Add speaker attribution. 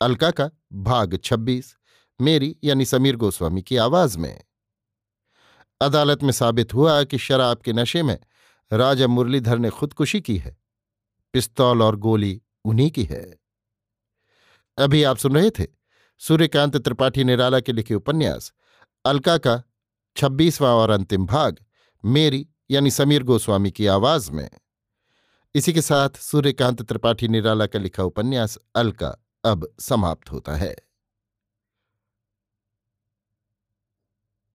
Speaker 1: अलका का भाग 26 मेरी यानी समीर गोस्वामी की आवाज़ में। अदालत में साबित हुआ कि शराब के नशे में राजा मुरलीधर ने खुदकुशी की है। पिस्तौल और गोली उन्हीं की है। अभी आप सुन रहे थे सूर्यकांत त्रिपाठी निराला के लिखे उपन्यास, अलका का छब्बीसवां और अंतिम भाग, मेरी यानी समीर गोस्वामी की आवाज़ में। इसी के साथ सूर्यकांत त्रिपाठी निराला का लिखा उपन्यास, अलका। अब समाप्त होता है।